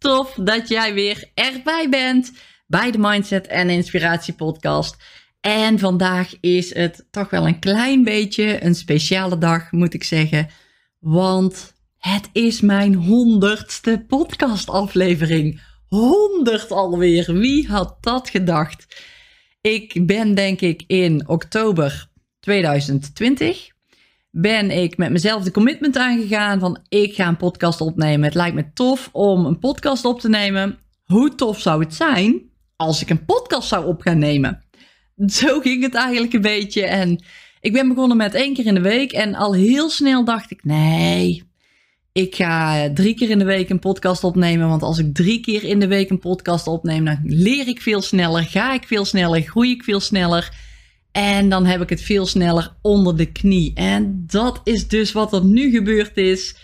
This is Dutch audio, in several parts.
Tof dat jij weer erbij bent bij de Mindset en Inspiratie Podcast. En vandaag is het toch wel een klein beetje een speciale dag, moet ik zeggen. Want het is mijn honderdste podcastaflevering. Honderd alweer. Wie had dat gedacht? Ik ben denk ik in oktober 2020 ben ik met mezelf de commitment aangegaan van ik ga een podcast opnemen. Het lijkt me tof om een podcast op te nemen. Hoe tof zou het zijn als ik een podcast zou op gaan nemen? Zo ging het eigenlijk een beetje. En ik ben begonnen met één keer in de week. En al heel snel dacht ik: nee, ik ga drie keer in de week een podcast opnemen. Want als ik drie keer in de week een podcast opneem, dan leer ik veel sneller, ga ik veel sneller, groei ik veel sneller. En dan heb ik het veel sneller onder de knie. En dat is dus wat er nu gebeurd is.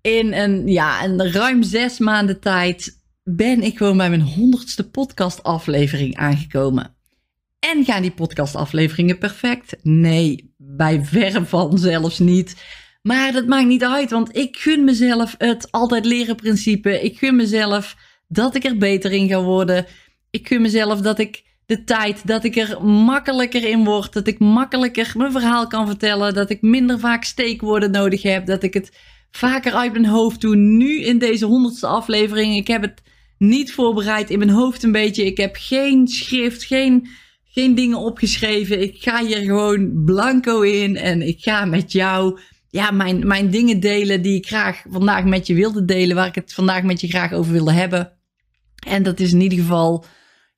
In een, ja, een ruim zes maanden tijd ben ik gewoon bij mijn honderdste podcastaflevering aangekomen. En gaan die podcastafleveringen perfect? Nee, bij verre van zelfs niet. Maar dat maakt niet uit, want ik gun mezelf het altijd leren principe. Ik gun mezelf dat ik er beter in ga worden. Ik gun mezelf dat ik de tijd dat ik er makkelijker in word. Dat ik makkelijker mijn verhaal kan vertellen. Dat ik minder vaak steekwoorden nodig heb. Dat ik het vaker uit mijn hoofd doe. Nu in deze honderdste aflevering. Ik heb het niet voorbereid in mijn hoofd een beetje. Ik heb geen schrift, geen, geen dingen opgeschreven. Ik ga hier gewoon blanco in. En ik ga met jou ja, mijn, mijn dingen delen die ik graag vandaag met je wilde delen. Waar ik het vandaag met je graag over wilde hebben. En dat is in ieder geval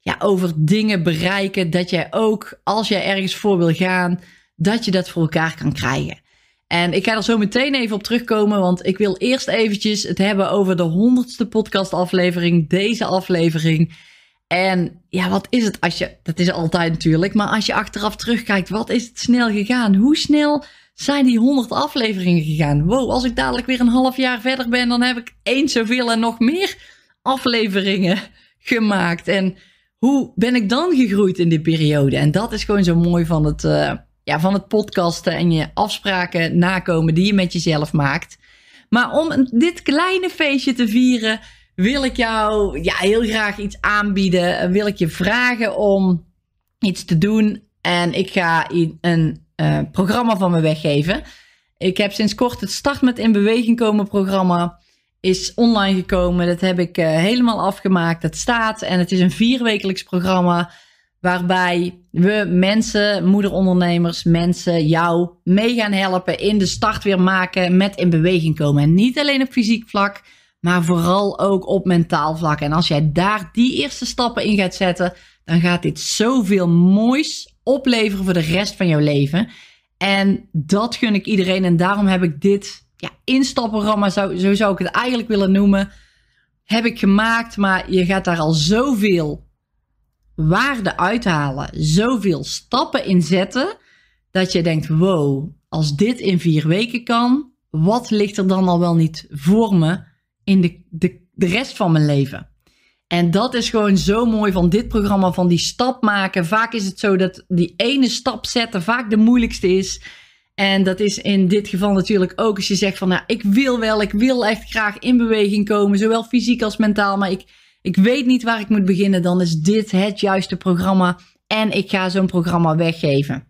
ja, over dingen bereiken. Dat jij ook, als jij ergens voor wil gaan, dat je dat voor elkaar kan krijgen. En ik ga er zo meteen even op terugkomen, want ik wil eerst eventjes het hebben over de honderdste podcastaflevering, deze aflevering. En ja, wat is het als je, dat is altijd natuurlijk, maar als je achteraf terugkijkt, wat is het snel gegaan? Hoe snel zijn die honderd afleveringen gegaan? Wow, als ik dadelijk weer een half jaar verder ben, dan heb ik eens zoveel en nog meer afleveringen gemaakt. En hoe ben ik dan gegroeid in die periode? En dat is gewoon zo mooi van het, uh, ja, van het podcasten en je afspraken nakomen die je met jezelf maakt. Maar om dit kleine feestje te vieren, wil ik jou ja, heel graag iets aanbieden. Wil ik je vragen om iets te doen. En ik ga een uh, programma van me weggeven. Ik heb sinds kort het Start met In Beweging komen programma is online gekomen. Dat heb ik uh, helemaal afgemaakt. Het staat en het is een vierwekelijks programma waarbij we mensen, moederondernemers, mensen, jou mee gaan helpen in de start weer maken met in beweging komen. En niet alleen op fysiek vlak, maar vooral ook op mentaal vlak. En als jij daar die eerste stappen in gaat zetten, dan gaat dit zoveel moois opleveren voor de rest van jouw leven. En dat gun ik iedereen en daarom heb ik dit ja, instapprogramma, zou, zo zou ik het eigenlijk willen noemen, heb ik gemaakt. Maar je gaat daar al zoveel waarde uithalen, zoveel stappen in zetten, dat je denkt, wow, als dit in vier weken kan, wat ligt er dan al wel niet voor me in de, de, de rest van mijn leven? En dat is gewoon zo mooi van dit programma, van die stap maken. Vaak is het zo dat die ene stap zetten vaak de moeilijkste is. En dat is in dit geval natuurlijk ook als je zegt van, nou, ik wil wel, ik wil echt graag in beweging komen, zowel fysiek als mentaal, maar ik, ik weet niet waar ik moet beginnen, dan is dit het juiste programma en ik ga zo'n programma weggeven.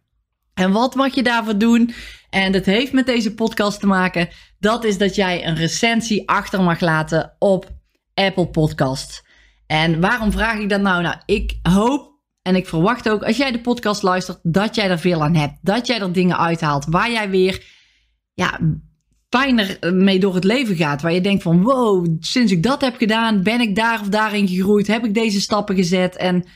En wat mag je daarvoor doen? En dat heeft met deze podcast te maken. Dat is dat jij een recensie achter mag laten op Apple Podcast. En waarom vraag ik dat nou? Nou, ik hoop en ik verwacht ook, als jij de podcast luistert, dat jij er veel aan hebt. Dat jij er dingen uithaalt waar jij weer ja, fijner mee door het leven gaat. Waar je denkt van, wow, sinds ik dat heb gedaan, ben ik daar of daarin gegroeid. Heb ik deze stappen gezet. En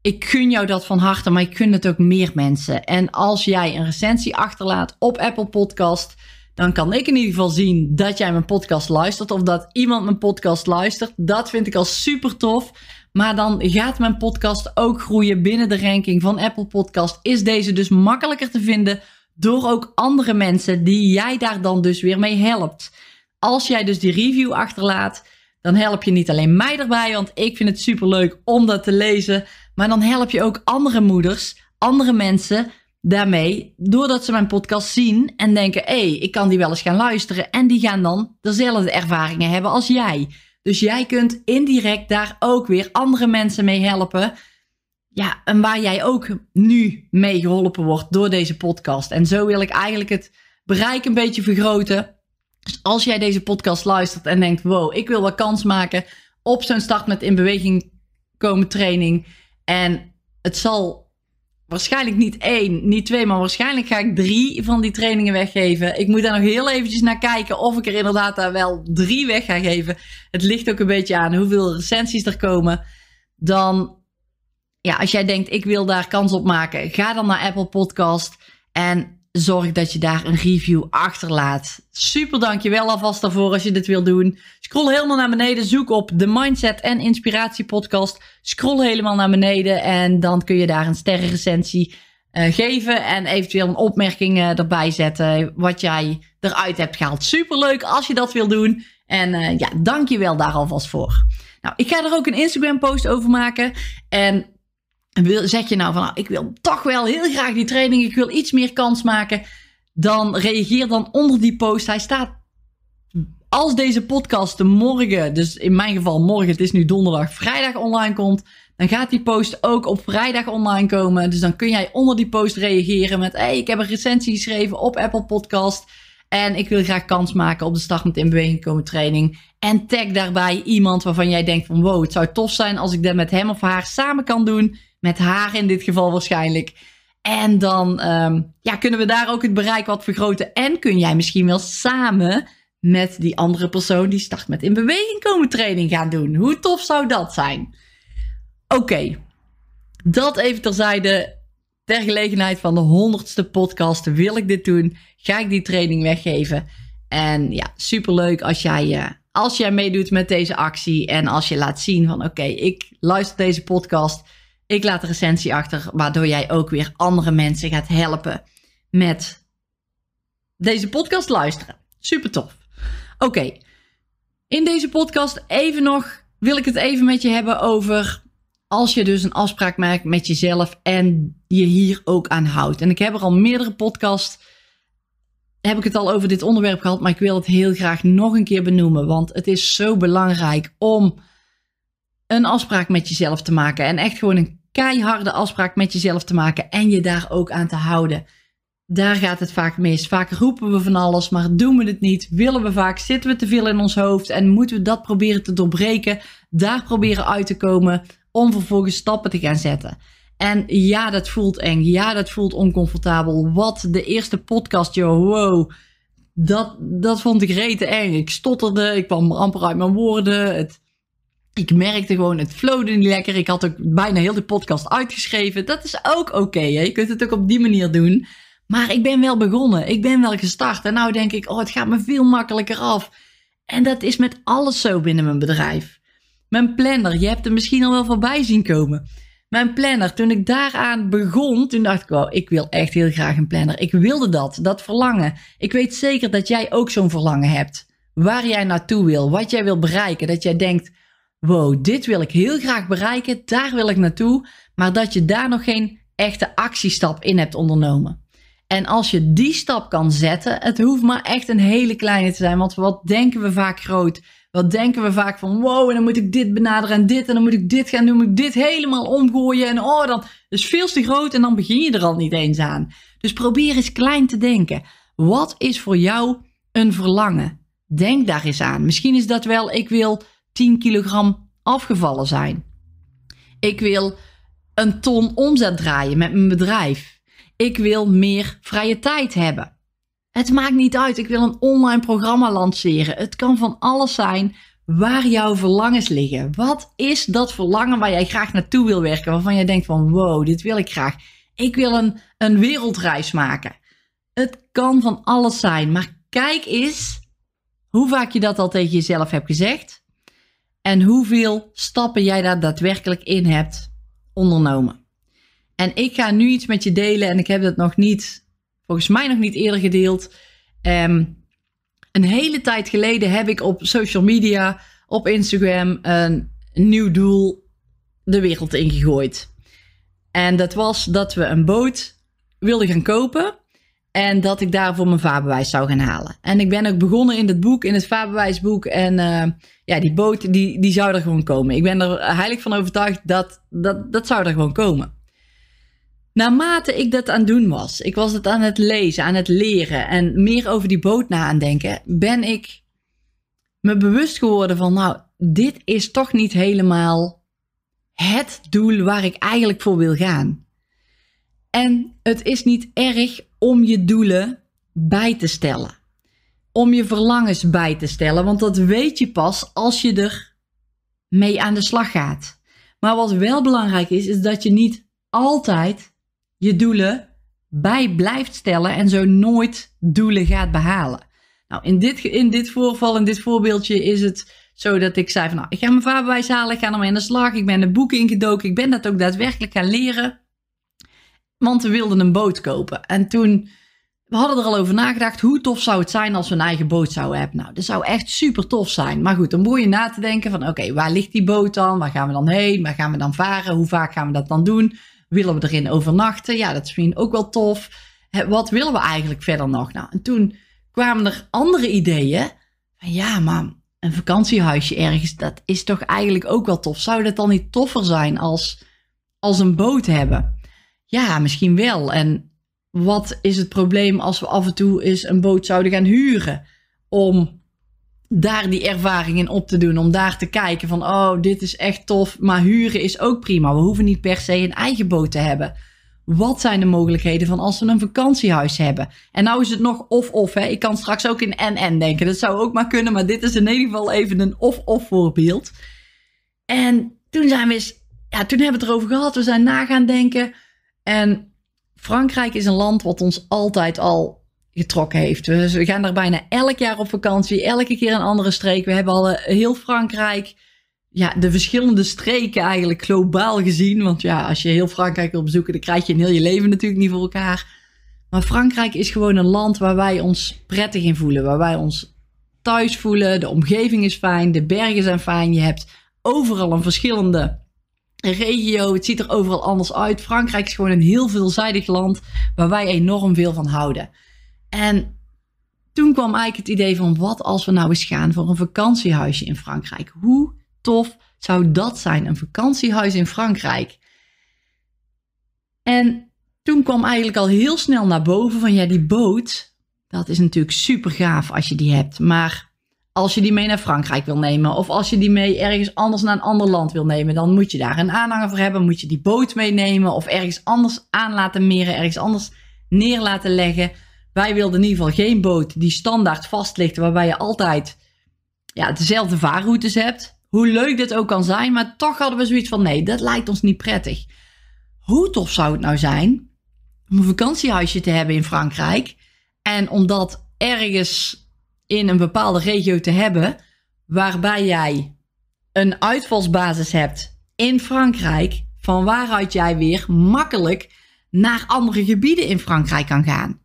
ik gun jou dat van harte, maar ik gun het ook meer mensen. En als jij een recensie achterlaat op Apple Podcast, Dan kan ik in ieder geval zien dat jij mijn podcast luistert of dat iemand mijn podcast luistert. Dat vind ik al super tof. Maar dan gaat mijn podcast ook groeien binnen de ranking van Apple Podcast. Is deze dus makkelijker te vinden door ook andere mensen die jij daar dan dus weer mee helpt. Als jij dus die review achterlaat, dan help je niet alleen mij erbij, want ik vind het super leuk om dat te lezen. Maar dan help je ook andere moeders, andere mensen daarmee, doordat ze mijn podcast zien en denken: hé, hey, ik kan die wel eens gaan luisteren. En die gaan dan dezelfde ervaringen hebben als jij. Dus jij kunt indirect daar ook weer andere mensen mee helpen. Ja, en waar jij ook nu mee geholpen wordt door deze podcast. En zo wil ik eigenlijk het bereik een beetje vergroten. Dus als jij deze podcast luistert en denkt: wow, ik wil wel kans maken op zo'n start met in beweging komen training. En het zal waarschijnlijk niet één, niet twee, maar waarschijnlijk ga ik drie van die trainingen weggeven. Ik moet daar nog heel eventjes naar kijken of ik er inderdaad daar wel drie weg ga geven. Het ligt ook een beetje aan hoeveel recensies er komen. Dan, ja, als jij denkt ik wil daar kans op maken, ga dan naar Apple Podcast en zorg dat je daar een review achterlaat. Super dankjewel alvast daarvoor als je dit wil doen. Scroll helemaal naar beneden, zoek op de Mindset en Inspiratie podcast. Scroll helemaal naar beneden en dan kun je daar een sterrenrecensie uh, geven en eventueel een opmerking uh, erbij zetten wat jij eruit hebt gehaald. Super leuk als je dat wil doen. En uh, ja, dankjewel daar alvast voor. Nou, ik ga er ook een Instagram post over maken en wil, zeg je nou van, nou, ik wil toch wel heel graag die training, ik wil iets meer kans maken, dan reageer dan onder die post. Hij staat, als deze podcast morgen, dus in mijn geval morgen, het is nu donderdag, vrijdag online komt, dan gaat die post ook op vrijdag online komen. Dus dan kun jij onder die post reageren met, hey, ik heb een recensie geschreven op Apple Podcast. En ik wil graag kans maken op de start met in beweging komen training. En tag daarbij iemand waarvan jij denkt van wow, het zou tof zijn als ik dat met hem of haar samen kan doen. Met haar in dit geval waarschijnlijk. En dan um, ja, kunnen we daar ook het bereik wat vergroten. En kun jij misschien wel samen met die andere persoon die start met in beweging komen training gaan doen. Hoe tof zou dat zijn? Oké, dat even terzijde. Ter gelegenheid van de honderdste podcast wil ik dit doen. Ga ik die training weggeven. En ja, superleuk als jij, uh, als jij meedoet met deze actie. En als je laat zien van oké, ik luister deze podcast. Ik laat een recensie achter, waardoor jij ook weer andere mensen gaat helpen met deze podcast luisteren. Super tof. Oké, in deze podcast even nog wil ik het even met je hebben over als je dus een afspraak maakt met jezelf en je hier ook aan houdt. En ik heb er al meerdere podcasts, heb ik het al over dit onderwerp gehad, maar ik wil het heel graag nog een keer benoemen, want het is zo belangrijk om een afspraak met jezelf te maken. En echt gewoon een keiharde afspraak met jezelf te maken en je daar ook aan te houden. Daar gaat het vaak mis. Vaak roepen we van alles, maar doen we het niet. Willen we vaak, zitten we te veel in ons hoofd en moeten we dat proberen te doorbreken. Daar proberen uit te komen om vervolgens stappen te gaan zetten. En ja, dat voelt eng. Ja, dat voelt oncomfortabel. Wat de eerste podcast, joh, wow. Dat, dat vond ik rete eng. Ik stotterde, ik kwam amper uit mijn woorden. Het, ik merkte gewoon, het flowde niet lekker. Ik had ook bijna heel de podcast uitgeschreven. Dat is ook oké. je kunt het ook op die manier doen. Maar ik ben wel begonnen. Ik ben wel gestart. En nou denk ik, oh, het gaat me veel makkelijker af. En dat is met alles zo binnen mijn bedrijf. Mijn planner, je hebt er misschien al wel voorbij zien komen. Mijn planner, toen ik daaraan begon, toen dacht ik, oh, ik wil echt heel graag een planner. Ik wilde dat, dat verlangen. Ik weet zeker dat jij ook zo'n verlangen hebt. Waar jij naartoe wil, wat jij wil bereiken. Dat jij denkt, wow, dit wil ik heel graag bereiken, daar wil ik naartoe, maar dat je daar nog geen echte actiestap in hebt ondernomen. En als je die stap kan zetten, het hoeft maar echt een hele kleine te zijn, want wat denken we vaak groot? Wat denken we vaak van, wow, en dan moet ik dit benaderen en dit, en dan moet ik dit gaan doen, moet ik dit helemaal omgooien, en oh, dan is veel te groot en dan begin je er al niet eens aan. Dus probeer eens klein te denken. Wat is voor jou een verlangen? Denk daar eens aan. Misschien is dat wel, ik wil 10 kilogram afgevallen zijn. Ik wil een ton omzet draaien met mijn bedrijf. Ik wil meer vrije tijd hebben. Het maakt niet uit, ik wil een online programma lanceren. Het kan van alles zijn waar jouw verlangens liggen. Wat is dat verlangen waar jij graag naartoe wil werken? Waarvan jij denkt van wow, dit wil ik graag. Ik wil een, een wereldreis maken. Het kan van alles zijn, maar kijk eens hoe vaak je dat al tegen jezelf hebt gezegd. En hoeveel stappen jij daar daadwerkelijk in hebt ondernomen. En ik ga nu iets met je delen en ik heb het nog niet, volgens mij nog niet eerder gedeeld. Ehm, een hele tijd geleden heb ik op social media, op Instagram, een nieuw doel de wereld ingegooid. En dat was dat we een boot wilden gaan kopen. En dat ik daarvoor mijn vaarbewijs zou gaan halen. En ik ben ook begonnen in het boek, in het vaarbewijsboek. En uh, ja, die boot, die, die zou er gewoon komen. Ik ben er heilig van overtuigd dat dat, dat zou er gewoon komen. Naarmate ik dat aan het doen was, ik was het aan het lezen, aan het leren en meer over die boot na aan denken, ben ik me bewust geworden van, nou, dit is toch niet helemaal het doel waar ik eigenlijk voor wil gaan. En het is niet erg om je doelen bij te stellen. Om je verlangens bij te stellen, want dat weet je pas als je er mee aan de slag gaat. Maar wat wel belangrijk is, is dat je niet altijd je doelen bij blijft stellen en zo nooit doelen gaat behalen. Nou, in dit, in dit voorval, in dit voorbeeldje is het zo dat ik zei van nou, ik ga mijn vaarbewijs halen, ik ga ermee aan de slag, ik ben de boeken ingedoken, ik ben dat ook daadwerkelijk gaan leren. Want we wilden een boot kopen. En toen, we hadden er al over nagedacht, hoe tof zou het zijn als we een eigen boot zouden hebben. Nou, dat zou echt super tof zijn. Maar goed, dan moet je na te denken van oké, waar ligt die boot dan? Waar gaan we dan heen? Waar gaan we dan varen? Hoe vaak gaan we dat dan doen? Willen we erin overnachten? Ja, dat is misschien ook wel tof. Wat willen we eigenlijk verder nog? Nou, en toen kwamen er andere ideeën. Van ja, maar een vakantiehuisje ergens, dat is toch eigenlijk ook wel tof. Zou dat dan niet toffer zijn als, als een boot hebben? Ja, misschien wel. En wat is het probleem als we af en toe eens een boot zouden gaan huren? Om daar die ervaring in op te doen. Om daar te kijken van, oh, dit is echt tof. Maar huren is ook prima. We hoeven niet per se een eigen boot te hebben. Wat zijn de mogelijkheden van als we een vakantiehuis hebben? En nou is het nog of-of. Ik kan straks ook in en-en denken. Dat zou ook maar kunnen. Maar dit is in ieder geval even een of-of voorbeeld. En toen zijn we eens... Ja, toen hebben we het erover gehad. We zijn na gaan denken. En Frankrijk is een land wat ons altijd al getrokken heeft. We, gaan daar bijna elk jaar op vakantie, elke keer een andere streek. We hebben al eh, heel Frankrijk, ja, de verschillende streken eigenlijk globaal gezien. Want ja, als je heel Frankrijk wil bezoeken, dan krijg je in heel je leven natuurlijk niet voor elkaar. Maar Frankrijk is gewoon een land waar wij ons prettig in voelen, waar wij ons thuis voelen. De omgeving is fijn, de bergen zijn fijn. Je hebt overal een verschillende regio. Het ziet er overal anders uit. Frankrijk is gewoon een heel veelzijdig land waar wij enorm veel van houden. En toen kwam eigenlijk het idee van wat als we nou eens gaan voor een vakantiehuisje in Frankrijk. Hoe tof zou dat zijn, een vakantiehuis in Frankrijk? En toen kwam eigenlijk al heel snel naar boven van ja, die boot, dat is natuurlijk super gaaf als je die hebt. Maar als je die mee naar Frankrijk wil nemen of als je die mee ergens anders naar een ander land wil nemen, dan moet je daar een aanhanger voor hebben. Moet je die boot meenemen of ergens anders aan laten meren, ergens anders neer laten leggen. Wij wilden in ieder geval geen boot die standaard vast ligt, waarbij je altijd ja, dezelfde vaarroutes hebt. Hoe leuk dit ook kan zijn, maar toch hadden we zoiets van nee, dat lijkt ons niet prettig. Hoe tof zou het nou zijn om een vakantiehuisje te hebben in Frankrijk en om dat ergens in een bepaalde regio te hebben, waarbij jij een uitvalsbasis hebt in Frankrijk, van waaruit jij weer makkelijk naar andere gebieden in Frankrijk kan gaan.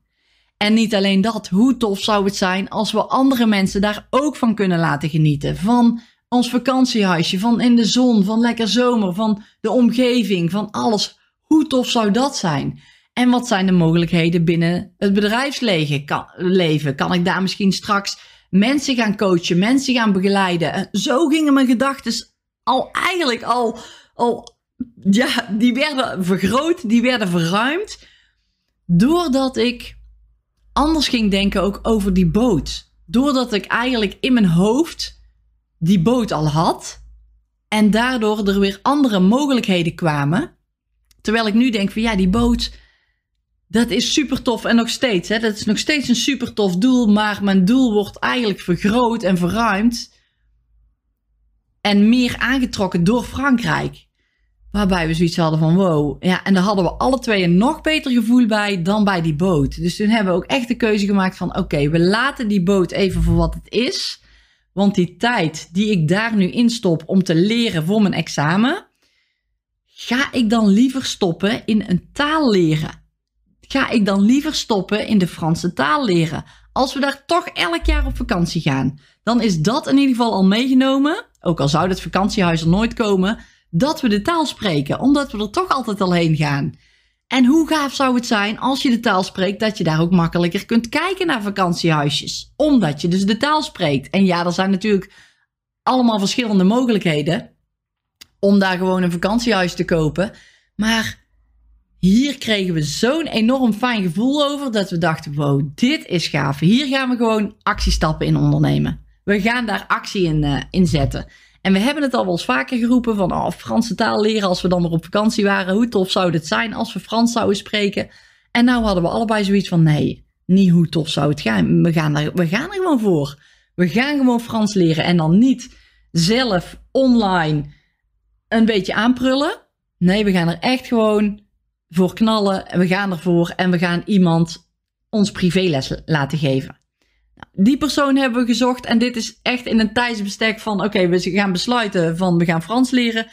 En niet alleen dat, hoe tof zou het zijn als we andere mensen daar ook van kunnen laten genieten. Van ons vakantiehuisje, van in de zon, van lekker zomer, van de omgeving, van alles. Hoe tof zou dat zijn? En wat zijn de mogelijkheden binnen het bedrijfsleven? Kan, leven? kan ik daar misschien straks mensen gaan coachen, mensen gaan begeleiden? En zo gingen mijn gedachten al eigenlijk al, al, ja, die werden vergroot, die werden verruimd. Doordat ik anders ging denken ook over die boot. Doordat ik eigenlijk in mijn hoofd die boot al had. En daardoor er weer andere mogelijkheden kwamen. Terwijl ik nu denk van ja, die boot, dat is super tof. En nog steeds, hè, dat is nog steeds een super tof doel. Maar mijn doel wordt eigenlijk vergroot en verruimd. En meer aangetrokken door Frankrijk. Waarbij we zoiets hadden van wow. Ja, en daar hadden we alle twee een nog beter gevoel bij dan bij die boot. Dus toen hebben we ook echt de keuze gemaakt van oké, we laten die boot even voor wat het is. Want die tijd die ik daar nu instop om te leren voor mijn examen, ga ik dan liever stoppen in een taal leren. Ga ik dan liever stoppen in de Franse taal leren. Als we daar toch elk jaar op vakantie gaan, dan is dat in ieder geval al meegenomen. Ook al zou het vakantiehuis er nooit komen, dat we de taal spreken, omdat we er toch altijd al heen gaan. En hoe gaaf zou het zijn als je de taal spreekt, dat je daar ook makkelijker kunt kijken naar vakantiehuisjes, omdat je dus de taal spreekt. En ja, er zijn natuurlijk allemaal verschillende mogelijkheden om daar gewoon een vakantiehuis te kopen. Maar hier kregen we zo'n enorm fijn gevoel over dat we dachten: wow, dit is gaaf. Hier gaan we gewoon actiestappen in ondernemen. We gaan daar actie in, uh, zetten. En we hebben het al wel eens vaker geroepen van oh, Franse taal leren als we dan maar op vakantie waren. Hoe tof zou het zijn als we Frans zouden spreken? En nou hadden we allebei zoiets van nee, niet hoe tof zou het gaan. We gaan er, we gaan er gewoon voor. We gaan gewoon Frans leren en dan niet zelf online een beetje aanprullen. Nee, we gaan er echt gewoon voor knallen. En we gaan ervoor en we gaan iemand ons privéles laten geven. Nou, die persoon hebben we gezocht en dit is echt in een tijdsbestek van oké, we gaan besluiten van we gaan Frans leren.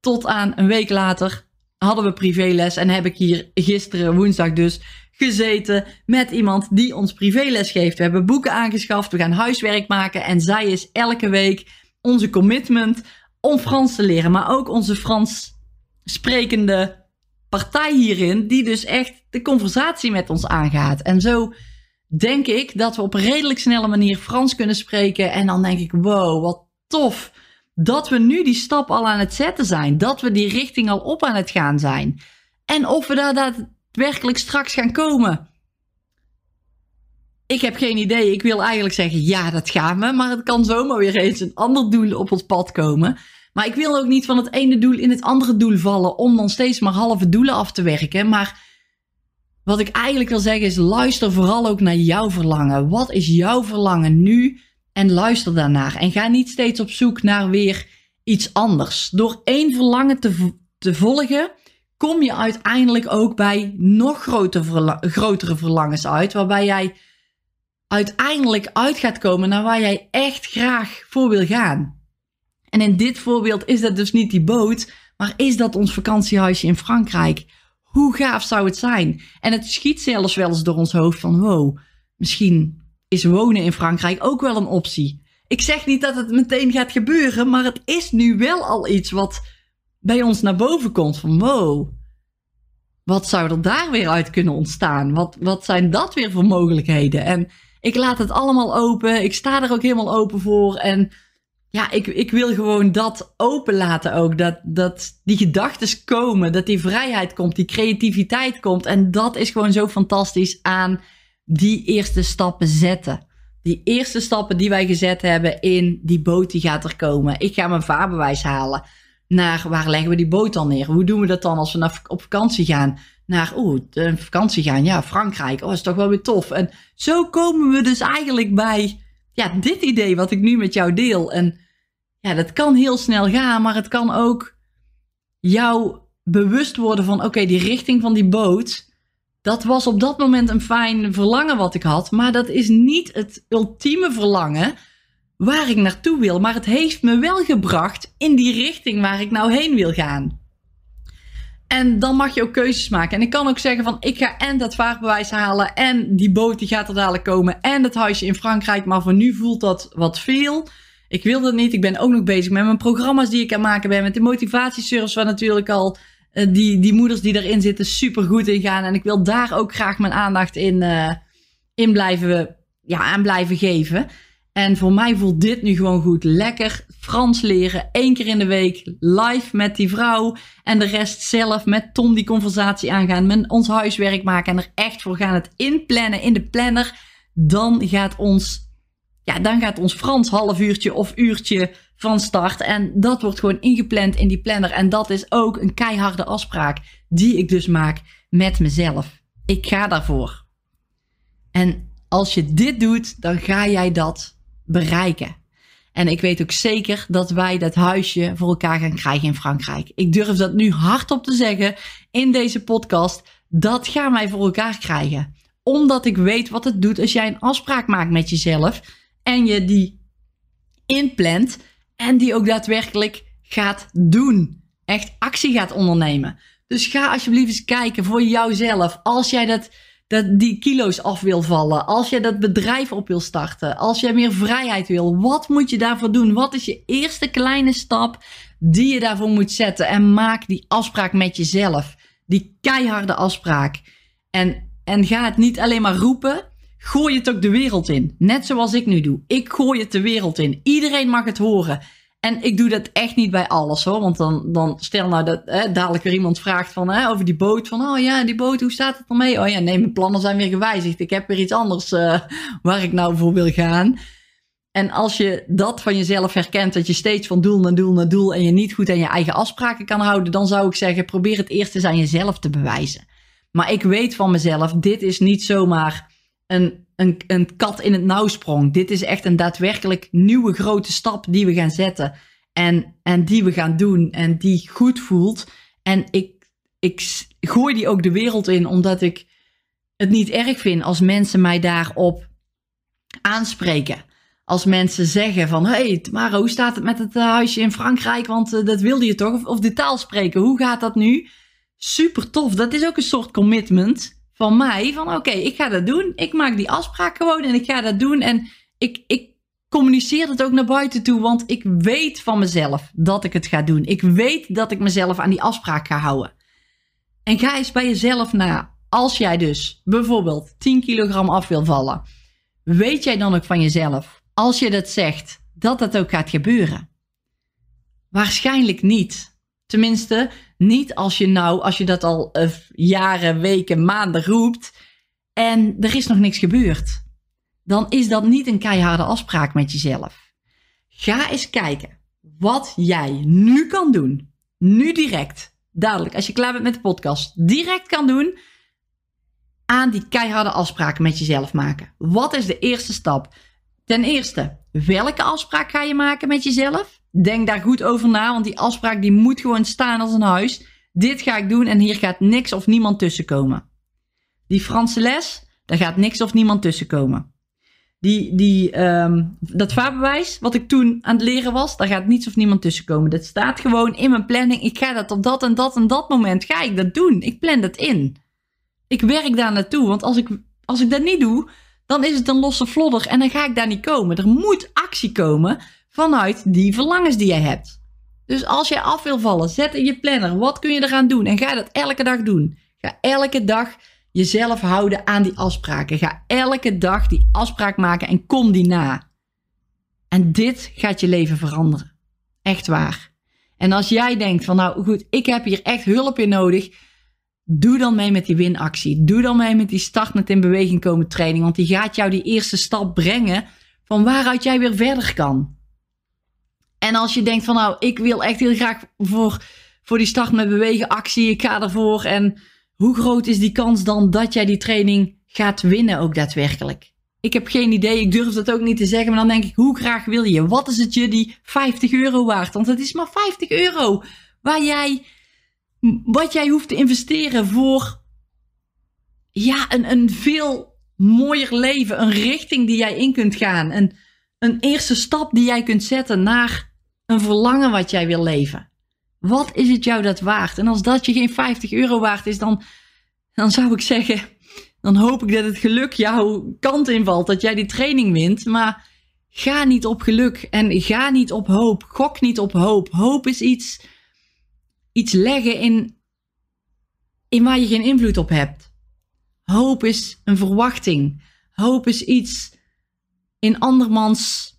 Tot aan een week later hadden we privéles en heb ik hier gisteren woensdag dus gezeten met iemand die ons privéles geeft. We hebben boeken aangeschaft, we gaan huiswerk maken en zij is elke week onze commitment om Frans te leren, maar ook onze Frans sprekende partij hierin, die dus echt de conversatie met ons aangaat. En zo denk ik dat we op een redelijk snelle manier Frans kunnen spreken. En dan denk ik, wow, wat tof dat we nu die stap al aan het zetten zijn. Dat we die richting al op aan het gaan zijn. En of we daar daadwerkelijk straks gaan komen. Ik heb geen idee. Ik wil eigenlijk zeggen, ja, dat gaan we. Maar het kan zomaar weer eens een ander doel op ons pad komen. Maar ik wil ook niet van het ene doel in het andere doel vallen om dan steeds maar halve doelen af te werken. Maar wat ik eigenlijk wil zeggen is: luister vooral ook naar jouw verlangen. Wat is jouw verlangen nu? En luister daarnaar. En ga niet steeds op zoek naar weer iets anders. Door één verlangen te, volgen, kom je uiteindelijk ook bij nog grotere, grotere verlangens uit. Waarbij jij uiteindelijk uit gaat komen naar waar jij echt graag voor wil gaan. En in dit voorbeeld is dat dus niet die boot, maar is dat ons vakantiehuisje in Frankrijk. Hoe gaaf zou het zijn? En het schiet zelfs wel eens door ons hoofd van wow, misschien is wonen in Frankrijk ook wel een optie. Ik zeg niet dat het meteen gaat gebeuren, maar het is nu wel al iets wat bij ons naar boven komt van wow. Wat zou er daar weer uit kunnen ontstaan? Wat, wat zijn dat weer voor mogelijkheden? En ik laat het allemaal open. Ik sta er ook helemaal open voor. En ja, ik, ik wil gewoon dat openlaten ook. Dat, dat die gedachten komen, dat die vrijheid komt, die creativiteit komt. En dat is gewoon zo fantastisch aan die eerste stappen zetten. Die eerste stappen die wij gezet hebben in die boot die gaat er komen. Ik ga mijn vaarbewijs halen. Naar waar leggen we die boot dan neer? Hoe doen we dat dan als we naar, op vakantie gaan? Naar, oeh, vakantie gaan, ja, Frankrijk. Oh, is toch wel weer tof. En zo komen we dus eigenlijk bij ja, dit idee wat ik nu met jou deel. En ja, dat kan heel snel gaan, maar het kan ook jou bewust worden van: oké, die richting van die boot. Dat was op dat moment een fijn verlangen wat ik had, maar dat is niet het ultieme verlangen waar ik naartoe wil. Maar het heeft me wel gebracht in die richting waar ik nou heen wil gaan. En dan mag je ook keuzes maken. En ik kan ook zeggen van ik ga en dat vaartbewijs halen en die boot die gaat er dadelijk komen en het huisje in Frankrijk. Maar voor nu voelt dat wat veel. Ik wil dat niet. Ik ben ook nog bezig met mijn programma's die ik aan maken ben. Met de motivatieservice waar natuurlijk al uh, die, die moeders die erin zitten super goed in gaan. En ik wil daar ook graag mijn aandacht in, uh, in blijven, ja, aan blijven geven. En voor mij voelt dit nu gewoon goed. Lekker Frans leren. één keer in de week live met die vrouw. En de rest zelf met Tom die conversatie aangaan. Met ons huiswerk maken. En er echt voor gaan. Het inplannen in de planner. Dan gaat ons ja, dan gaat ons Frans half uurtje of uurtje van start. En dat wordt gewoon ingepland in die planner. En dat is ook een keiharde afspraak die ik dus maak met mezelf. Ik ga daarvoor. En als je dit doet, dan ga jij dat bereiken. En ik weet ook zeker dat wij dat huisje voor elkaar gaan krijgen in Frankrijk. Ik durf dat nu hardop te zeggen in deze podcast. Dat gaan wij voor elkaar krijgen. Omdat ik weet wat het doet als jij een afspraak maakt met jezelf. En je die inplant. En die ook daadwerkelijk gaat doen. Echt actie gaat ondernemen. Dus ga alsjeblieft eens kijken voor jouzelf. Als jij dat dat die kilo's af wil vallen, als je dat bedrijf op wil starten, als je meer vrijheid wil, wat moet je daarvoor doen? Wat is je eerste kleine stap die je daarvoor moet zetten? En maak die afspraak met jezelf. Die keiharde afspraak. En, en ga het niet alleen maar roepen. Gooi het ook de wereld in. Net zoals ik nu doe. Ik gooi het de wereld in. Iedereen mag het horen. En ik doe dat echt niet bij alles hoor. Want dan, dan stel nou dat hè, dadelijk weer iemand vraagt van, hè, over die boot. Van, oh ja, die boot, hoe staat het ermee? Oh ja, nee, mijn plannen zijn weer gewijzigd. Ik heb weer iets anders uh, waar ik nou voor wil gaan. En als je dat van jezelf herkent, dat je steeds van doel naar doel naar doel en je niet goed aan je eigen afspraken kan houden, dan zou ik zeggen, probeer het eerst eens aan jezelf te bewijzen. Maar ik weet van mezelf, dit is niet zomaar een een, kat in het nauw sprong. Dit is echt een daadwerkelijk nieuwe grote stap die we gaan zetten. En, en die we gaan doen en die goed voelt. En ik, ik gooi die ook de wereld in, omdat ik het niet erg vind als mensen mij daarop aanspreken. Als mensen zeggen van, hey Tamara, hoe staat het met het eh, huisje in Frankrijk? Want uh, dat wilde je toch? Of, of de taal spreken, hoe gaat dat nu? Super tof, dat is ook een soort commitment van mij. Van oké, ik ga dat doen. Ik maak die afspraak gewoon en ik ga dat doen. En ik, ik communiceer het ook naar buiten toe. Want ik weet van mezelf dat ik het ga doen. Ik weet dat ik mezelf aan die afspraak ga houden. En ga eens bij jezelf na. Als jij dus bijvoorbeeld 10 kilogram af wil vallen. Weet jij dan ook van jezelf, als je dat zegt, dat dat ook gaat gebeuren? Waarschijnlijk niet. Tenminste, niet als je nou, als je dat al uh, jaren, weken, maanden roept en er is nog niks gebeurd. Dan is dat niet een keiharde afspraak met jezelf. Ga eens kijken wat jij nu kan doen. Nu direct. Dadelijk, als je klaar bent met de podcast. Direct kan doen aan die keiharde afspraken met jezelf maken. Wat is de eerste stap? Ten eerste, welke afspraak ga je maken met jezelf? Denk daar goed over na, want die afspraak die moet gewoon staan als een huis. Dit ga ik doen en hier gaat niks of niemand tussenkomen. Die Franse les, daar gaat niks of niemand tussenkomen. Die, die, um, dat vaarbewijs, wat ik toen aan het leren was, daar gaat niets of niemand tussenkomen. Dat staat gewoon in mijn planning. Ik ga dat op dat en dat en dat moment, ga ik dat doen. Ik plan dat in. Ik werk daar naartoe, want als ik, als ik dat niet doe, dan is het een losse vlodder en dan ga ik daar niet komen. Er moet actie komen vanuit die verlangens die jij hebt. Dus als jij af wil vallen, zet in je planner. Wat kun je eraan doen? En ga dat elke dag doen. Ga elke dag jezelf houden aan die afspraken. Ga elke dag die afspraak maken en kom die na. En dit gaat je leven veranderen. Echt waar. En als jij denkt van nou goed, ik heb hier echt hulp in nodig. Doe dan mee met die winactie. Doe dan mee met die start met in beweging komen training. Want die gaat jou die eerste stap brengen van waaruit jij weer verder kan. En als je denkt van nou, ik wil echt heel graag voor, voor die start met bewegen actie, ik ga ervoor. En hoe groot is die kans dan dat jij die training gaat winnen ook daadwerkelijk? Ik heb geen idee, ik durf dat ook niet te zeggen, maar dan denk ik, hoe graag wil je? Wat is het je die 50 euro waard? Want het is maar 50 euro waar jij, wat jij hoeft te investeren voor ja, een, een veel mooier leven, een richting die jij in kunt gaan, een, een eerste stap die jij kunt zetten naar een verlangen wat jij wil leven. Wat is het jou dat waard? En als dat je geen 50 euro waard is, dan, dan zou ik zeggen, dan hoop ik dat het geluk jouw kant invalt, dat jij die training wint. Maar ga niet op geluk en ga niet op hoop. Gok niet op hoop. Hoop is iets, iets leggen in, in waar je geen invloed op hebt. Hoop is een verwachting. Hoop is iets in andermans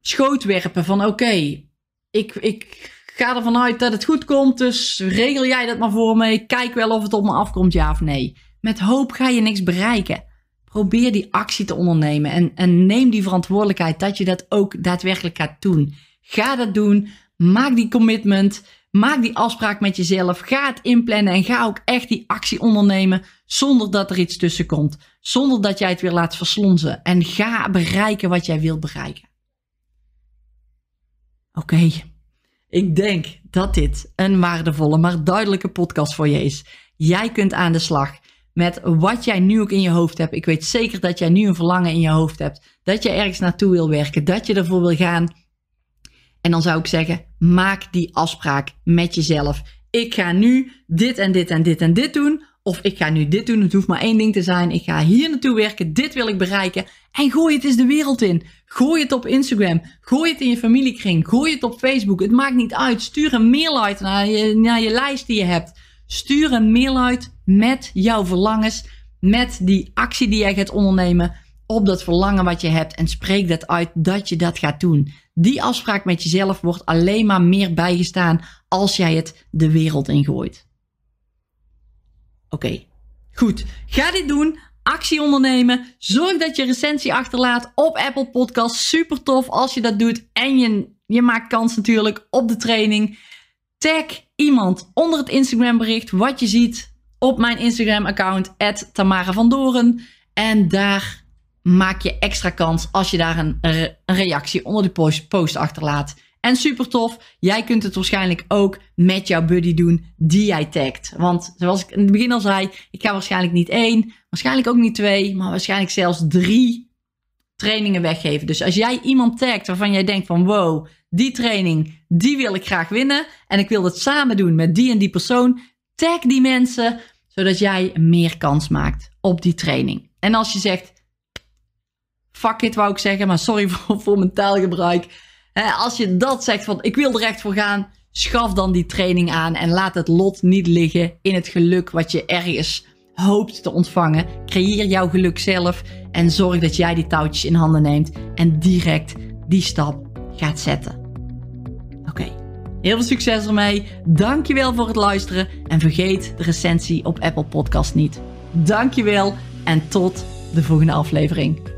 schoot werpen van oké, ik, ik ga ervan uit dat het goed komt, dus regel jij dat maar voor me. Kijk wel of het op me afkomt, ja of nee. Met hoop ga je niks bereiken. Probeer die actie te ondernemen en, en neem die verantwoordelijkheid dat je dat ook daadwerkelijk gaat doen. Ga dat doen, maak die commitment, maak die afspraak met jezelf, ga het inplannen en ga ook echt die actie ondernemen zonder dat er iets tussen komt. Zonder dat jij het weer laat verslonzen en ga bereiken wat jij wilt bereiken. Oké, ik denk dat dit een waardevolle, maar duidelijke podcast voor je is. Jij kunt aan de slag met wat jij nu ook in je hoofd hebt. Ik weet zeker dat jij nu een verlangen in je hoofd hebt. Dat je ergens naartoe wil werken, dat je ervoor wil gaan. En dan zou ik zeggen, maak die afspraak met jezelf. Ik ga nu dit en dit en dit en dit doen. Of ik ga nu dit doen. Het hoeft maar één ding te zijn. Ik ga hier naartoe werken. Dit wil ik bereiken. En gooi het eens de wereld in. Gooi het op Instagram. Gooi het in je familiekring. Gooi het op Facebook. Het maakt niet uit. Stuur een mail uit naar je, naar je lijst die je hebt. Stuur een mail uit met jouw verlangens. Met die actie die jij gaat ondernemen. Op dat verlangen wat je hebt. En spreek dat uit dat je dat gaat doen. Die afspraak met jezelf wordt alleen maar meer bijgestaan als jij het de wereld ingooit. Oké, goed. Ga dit doen. Actie ondernemen. Zorg dat je recensie achterlaat op Apple Podcast. Super tof als je dat doet. En je, je maakt kans natuurlijk op de training. Tag iemand onder het Instagram bericht wat je ziet op mijn Instagram account Tamara van Doren. En daar maak je extra kans als je daar een, reactie onder de post, post achterlaat. En super tof, jij kunt het waarschijnlijk ook met jouw buddy doen die jij tagt. Want zoals ik in het begin al zei, ik ga waarschijnlijk niet één, waarschijnlijk ook niet twee, maar waarschijnlijk zelfs drie trainingen weggeven. Dus als jij iemand tagt waarvan jij denkt van wow, die training, die wil ik graag winnen. En ik wil het samen doen met die en die persoon. Tag die mensen, zodat jij meer kans maakt op die training. En als je zegt, fuck it wou ik zeggen, maar sorry voor, voor mijn taalgebruik als je dat zegt van ik wil er echt voor gaan, schaf dan die training aan en laat het lot niet liggen in het geluk wat je ergens hoopt te ontvangen. Creëer jouw geluk zelf en zorg dat jij die touwtjes in handen neemt en direct die stap gaat zetten. Oké, heel veel succes ermee. Dankjewel voor het luisteren en vergeet de recensie op Apple Podcast niet. Dankjewel en tot de volgende aflevering.